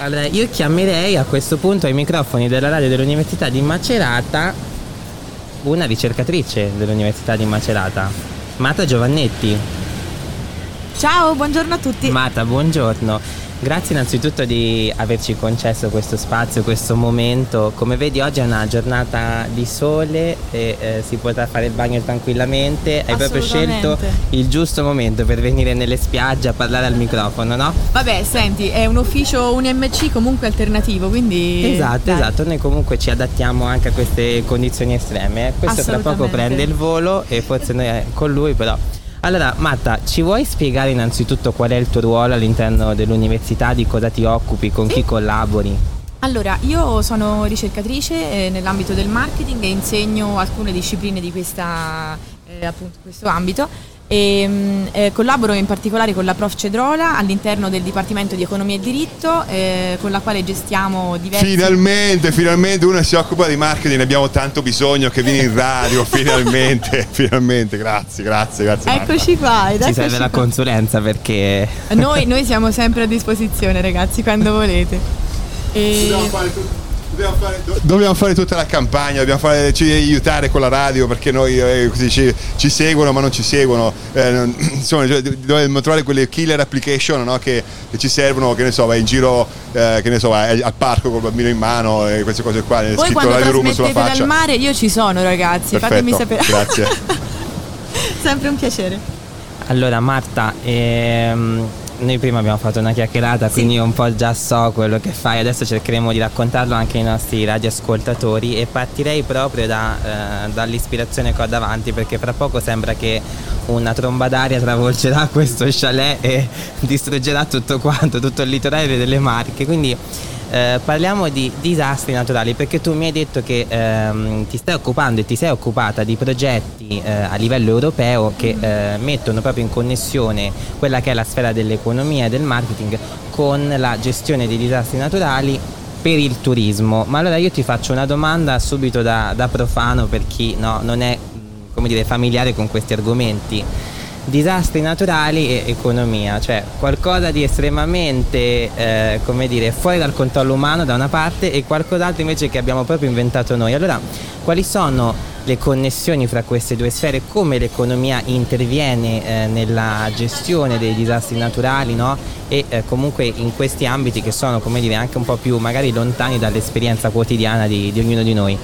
Allora, io chiamerei a questo punto ai microfoni della radio dell'Università di Macerata una ricercatrice dell'Università di Macerata, Mata Giovannetti. Ciao, buongiorno a tutti. Mata, buongiorno. Grazie innanzitutto di averci concesso questo spazio, questo momento. Come vedi oggi è una giornata di sole e eh, si potrà fare il bagno tranquillamente. Hai proprio scelto il giusto momento per venire nelle spiagge a parlare al microfono, no? Vabbè, senti, è un ufficio, un MC comunque alternativo, quindi... Esatto, Dai. esatto. Noi comunque ci adattiamo anche a queste condizioni estreme. Questo tra poco prende il volo e forse noi eh, con lui però allora, Matta, ci vuoi spiegare innanzitutto qual è il tuo ruolo all'interno dell'università, di cosa ti occupi, con sì. chi collabori? Allora, io sono ricercatrice eh, nell'ambito del marketing e insegno alcune discipline di questa, eh, appunto, questo ambito e, mm, eh, collaboro in particolare con la Prof. Cedrola all'interno del Dipartimento di Economia e Diritto eh, con la quale gestiamo diversi... Finalmente, finalmente uno si occupa di marketing, ne abbiamo tanto bisogno che vieni in radio, finalmente, finalmente, grazie, grazie, grazie. Eccoci qua. Ci serve la consulenza perché... Noi, noi siamo sempre a disposizione ragazzi, quando volete. E... Dobbiamo fare tutto Dobbiamo fare, tutta la campagna, dobbiamo fare, ci aiutare con la radio perché noi eh, ci, ci, seguono ma non ci seguono. Eh, non, insomma, cioè, dobbiamo trovare quelle killer application no, che, che, ci servono, che ne so, vai in giro, eh, che ne so, vai al parco col bambino in mano e queste cose qua. Poi scritto quando Radio Room sulla faccia. dal mare io ci sono ragazzi, Perfetto, fatemi sapere. Grazie. Sempre un piacere. Allora Marta, ehm, noi prima abbiamo fatto una chiacchierata, sì. quindi un po' già so quello che fai, adesso cercheremo di raccontarlo anche ai nostri radioascoltatori e partirei proprio da, eh, dall'ispirazione che ho davanti perché fra poco sembra che una tromba d'aria travolgerà questo chalet e distruggerà tutto quanto, tutto il litorale delle Marche, quindi eh, parliamo di disastri naturali perché tu mi hai detto che ehm, ti stai occupando e ti sei occupata di progetti eh, a livello europeo che eh, mettono proprio in connessione quella che è la sfera dell'economia e del marketing con la gestione dei disastri naturali per il turismo. Ma allora io ti faccio una domanda subito da, da profano per chi no, non è dire, familiare con questi argomenti disastri naturali e economia, cioè qualcosa di estremamente, eh, come dire, fuori dal controllo umano da una parte e qualcos'altro invece che abbiamo proprio inventato noi. Allora, quali sono le connessioni fra queste due sfere, come l'economia interviene eh, nella gestione dei disastri naturali no? e eh, comunque in questi ambiti che sono, come dire, anche un po' più magari lontani dall'esperienza quotidiana di, di ognuno di noi.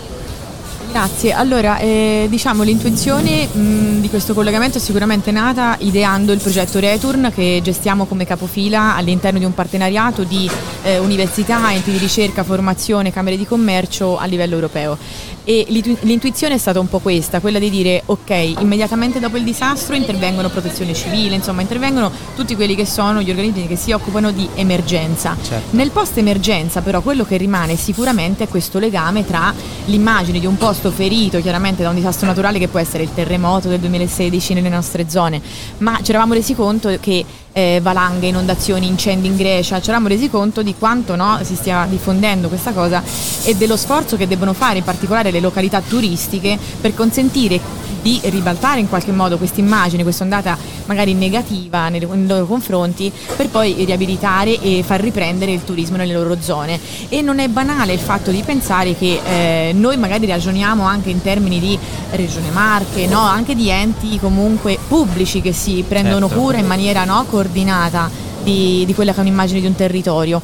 Grazie, allora eh, diciamo l'intuizione mh, di questo collegamento è sicuramente nata ideando il progetto Return che gestiamo come capofila all'interno di un partenariato di eh, università, enti di ricerca, formazione, camere di commercio a livello europeo e l'intuizione è stata un po' questa, quella di dire ok, immediatamente dopo il disastro intervengono protezione civile, insomma intervengono tutti quelli che sono gli organismi che si occupano di emergenza. Certo. Nel post emergenza però quello che rimane sicuramente è questo legame tra l'immagine di un posto ferito chiaramente da un disastro naturale che può essere il terremoto del 2016 nelle nostre zone, ma ci eravamo resi conto che eh, valanghe, inondazioni, incendi in Grecia, ci eravamo resi conto di quanto no, si stia diffondendo questa cosa e dello sforzo che debbono fare in particolare le località turistiche per consentire di ribaltare in qualche modo questa immagine, questa ondata magari negativa nei, nei, loro confronti, per poi riabilitare e far riprendere il turismo nelle loro zone. E non è banale il fatto di pensare che eh, noi magari ragioniamo anche in termini di Regione Marche, no? anche di enti comunque pubblici che si prendono certo. cura in maniera no, coordinata di, di quella che è un'immagine di un territorio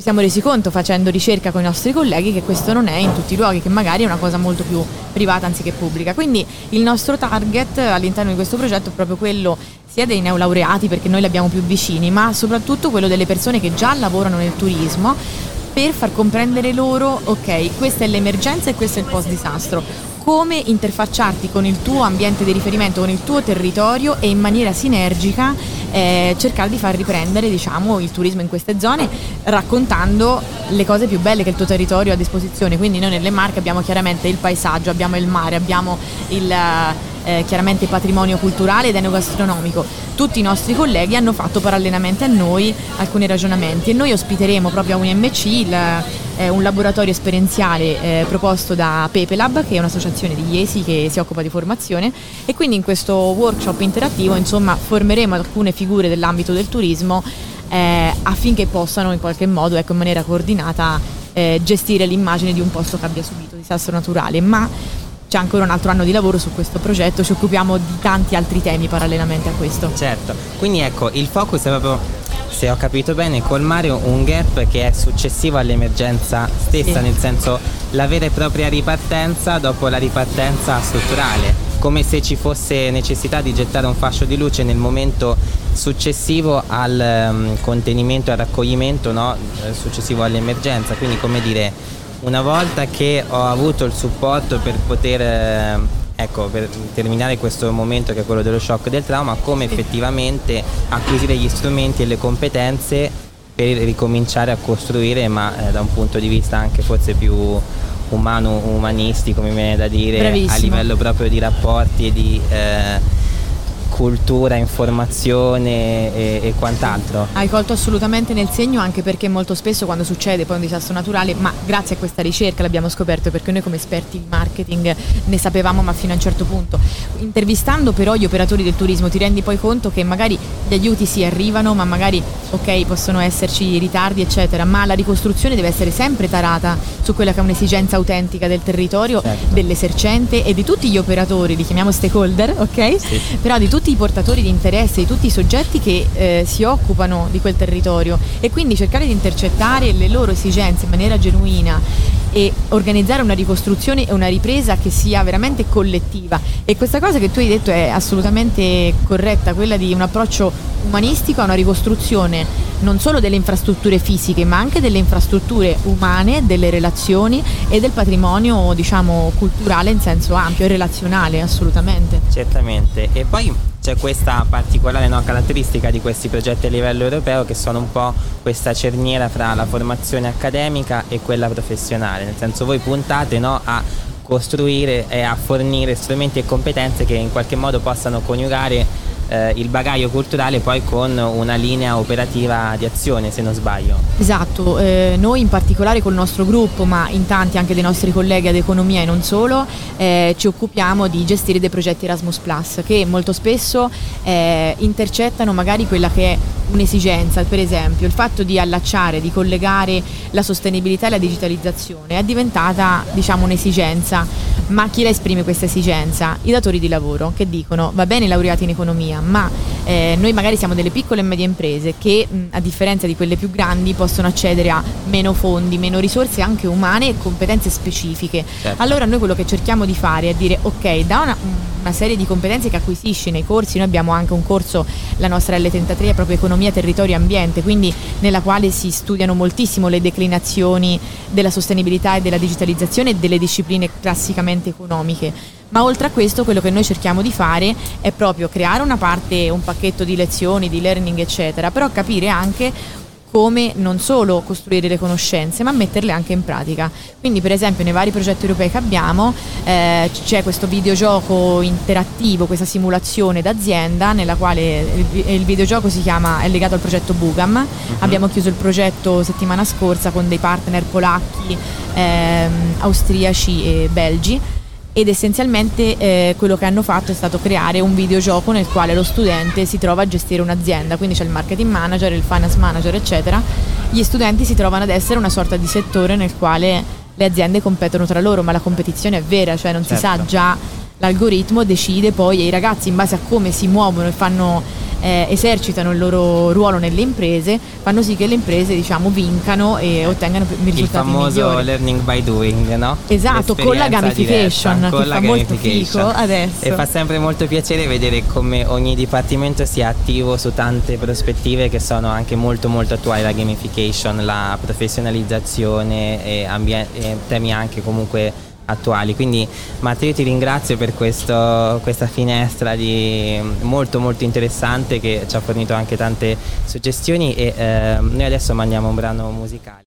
ci siamo resi conto facendo ricerca con i nostri colleghi che questo non è in tutti i luoghi, che magari è una cosa molto più privata anziché pubblica. Quindi il nostro target all'interno di questo progetto è proprio quello sia dei neolaureati perché noi li abbiamo più vicini, ma soprattutto quello delle persone che già lavorano nel turismo per far comprendere loro, ok, questa è l'emergenza e questo è il post disastro come interfacciarti con il tuo ambiente di riferimento, con il tuo territorio e in maniera sinergica eh, cercare di far riprendere diciamo, il turismo in queste zone raccontando le cose più belle che il tuo territorio ha a disposizione. Quindi noi nelle Marche abbiamo chiaramente il paesaggio, abbiamo il mare, abbiamo il eh, chiaramente patrimonio culturale ed enogastronomico. Tutti i nostri colleghi hanno fatto parallelamente a noi alcuni ragionamenti e noi ospiteremo proprio a UNMC il, eh, un laboratorio esperienziale eh, proposto da Pepe Lab, che è un'associazione di Iesi che si occupa di formazione e quindi in questo workshop interattivo insomma formeremo alcune figure dell'ambito del turismo eh, affinché possano in qualche modo, ecco, in maniera coordinata, eh, gestire l'immagine di un posto che abbia subito disastro naturale. Ma c'è ancora un altro anno di lavoro su questo progetto, ci occupiamo di tanti altri temi parallelamente a questo. Certo, quindi ecco, il focus è proprio, se ho capito bene, colmare un gap che è successivo all'emergenza stessa, sì. nel senso la vera e propria ripartenza dopo la ripartenza strutturale come se ci fosse necessità di gettare un fascio di luce nel momento successivo al um, contenimento e al raccoglimento, no? Eh, successivo all'emergenza. Quindi come dire, una volta che ho avuto il supporto per poter eh, ecco, per terminare questo momento che è quello dello shock del trauma, come effettivamente acquisire gli strumenti e le competenze per ricominciare a costruire, ma eh, da un punto di vista anche forse più umano, umanistico, mi viene da dire, Bravissimo. a livello proprio di rapporti e di... Eh, cultura, informazione e, e, quant'altro. Hai colto assolutamente nel segno anche perché molto spesso quando succede poi un disastro naturale, ma grazie a questa ricerca l'abbiamo scoperto perché noi come esperti di marketing ne sapevamo ma fino a un certo punto. Intervistando però gli operatori del turismo ti rendi poi conto che magari gli aiuti si arrivano ma magari ok possono esserci ritardi eccetera, ma la ricostruzione deve essere sempre tarata su quella che è un'esigenza autentica del territorio, certo. dell'esercente e di tutti gli operatori, li chiamiamo stakeholder, ok? Sì. Però di tutti tutti i portatori di interesse, di tutti i soggetti che eh, si occupano di quel territorio e quindi cercare di intercettare le loro esigenze in maniera genuina e organizzare una ricostruzione e una ripresa che sia veramente collettiva. E questa cosa che tu hai detto è assolutamente corretta, quella di un approccio umanistico a una ricostruzione non solo delle infrastrutture fisiche, ma anche delle infrastrutture umane, delle relazioni e del patrimonio, diciamo, culturale in senso ampio e relazionale, assolutamente. Certamente. E poi c'è questa particolare no, caratteristica di questi progetti a livello europeo che sono un po' questa cerniera fra la formazione accademica e quella professionale, nel senso voi puntate no, a costruire e a fornire strumenti e competenze che in qualche modo possano coniugare eh, il bagaglio culturale poi con una linea operativa di azione se non sbaglio. Esatto, eh, noi in particolare col nostro gruppo ma in tanti anche dei nostri colleghi ad economia e non solo eh, ci occupiamo di gestire dei progetti Erasmus Plus che molto spesso eh, intercettano magari quella che è un'esigenza, per esempio il fatto di allacciare, di collegare la sostenibilità e la digitalizzazione è diventata diciamo un'esigenza, ma chi la esprime questa esigenza? I datori di lavoro che dicono va bene laureati in economia, ma eh, noi magari siamo delle piccole e medie imprese che mh, a differenza di quelle più grandi possono accedere a meno fondi, meno risorse anche umane e competenze specifiche. Certo. Allora noi quello che cerchiamo di fare è dire ok, da una, una serie di competenze che acquisisci nei corsi, noi abbiamo anche un corso, la nostra L33 è proprio economia, territorio e ambiente, quindi nella quale si studiano moltissimo le declinazioni della sostenibilità e della digitalizzazione e delle discipline classicamente economiche. Ma oltre a questo quello che noi cerchiamo di fare è proprio creare una parte, un pacchetto di lezioni, di learning eccetera, però capire anche come non solo costruire le conoscenze ma metterle anche in pratica. Quindi per esempio nei vari progetti europei che abbiamo eh, c'è questo videogioco interattivo, questa simulazione d'azienda nella quale il, il videogioco si chiama, è legato al progetto Bugam. Uh-huh. Abbiamo chiuso il progetto settimana scorsa con dei partner polacchi, ehm, austriaci e belgi ed essenzialmente eh, quello che hanno fatto è stato creare un videogioco nel quale lo studente si trova a gestire un'azienda, quindi c'è il marketing manager, il finance manager, eccetera. Gli studenti si trovano ad essere una sorta di settore nel quale le aziende competono tra loro, ma la competizione è vera, cioè non certo. si sa certo. già l'algoritmo decide poi e i ragazzi in base a come si muovono e fanno eh, esercitano il loro ruolo nelle imprese fanno sì che le imprese diciamo vincano e ottengano risultati il famoso migliori. learning by doing no? esatto con la gamification diretta, con che la fa molto figo adesso e fa sempre molto piacere vedere come ogni dipartimento sia attivo su tante prospettive che sono anche molto molto attuali la gamification la professionalizzazione e, ambien- e temi anche comunque attuali. Quindi Matteo io ti ringrazio per questo, questa finestra di, molto molto interessante che ci ha fornito anche tante suggestioni e eh, noi adesso mandiamo un brano musicale.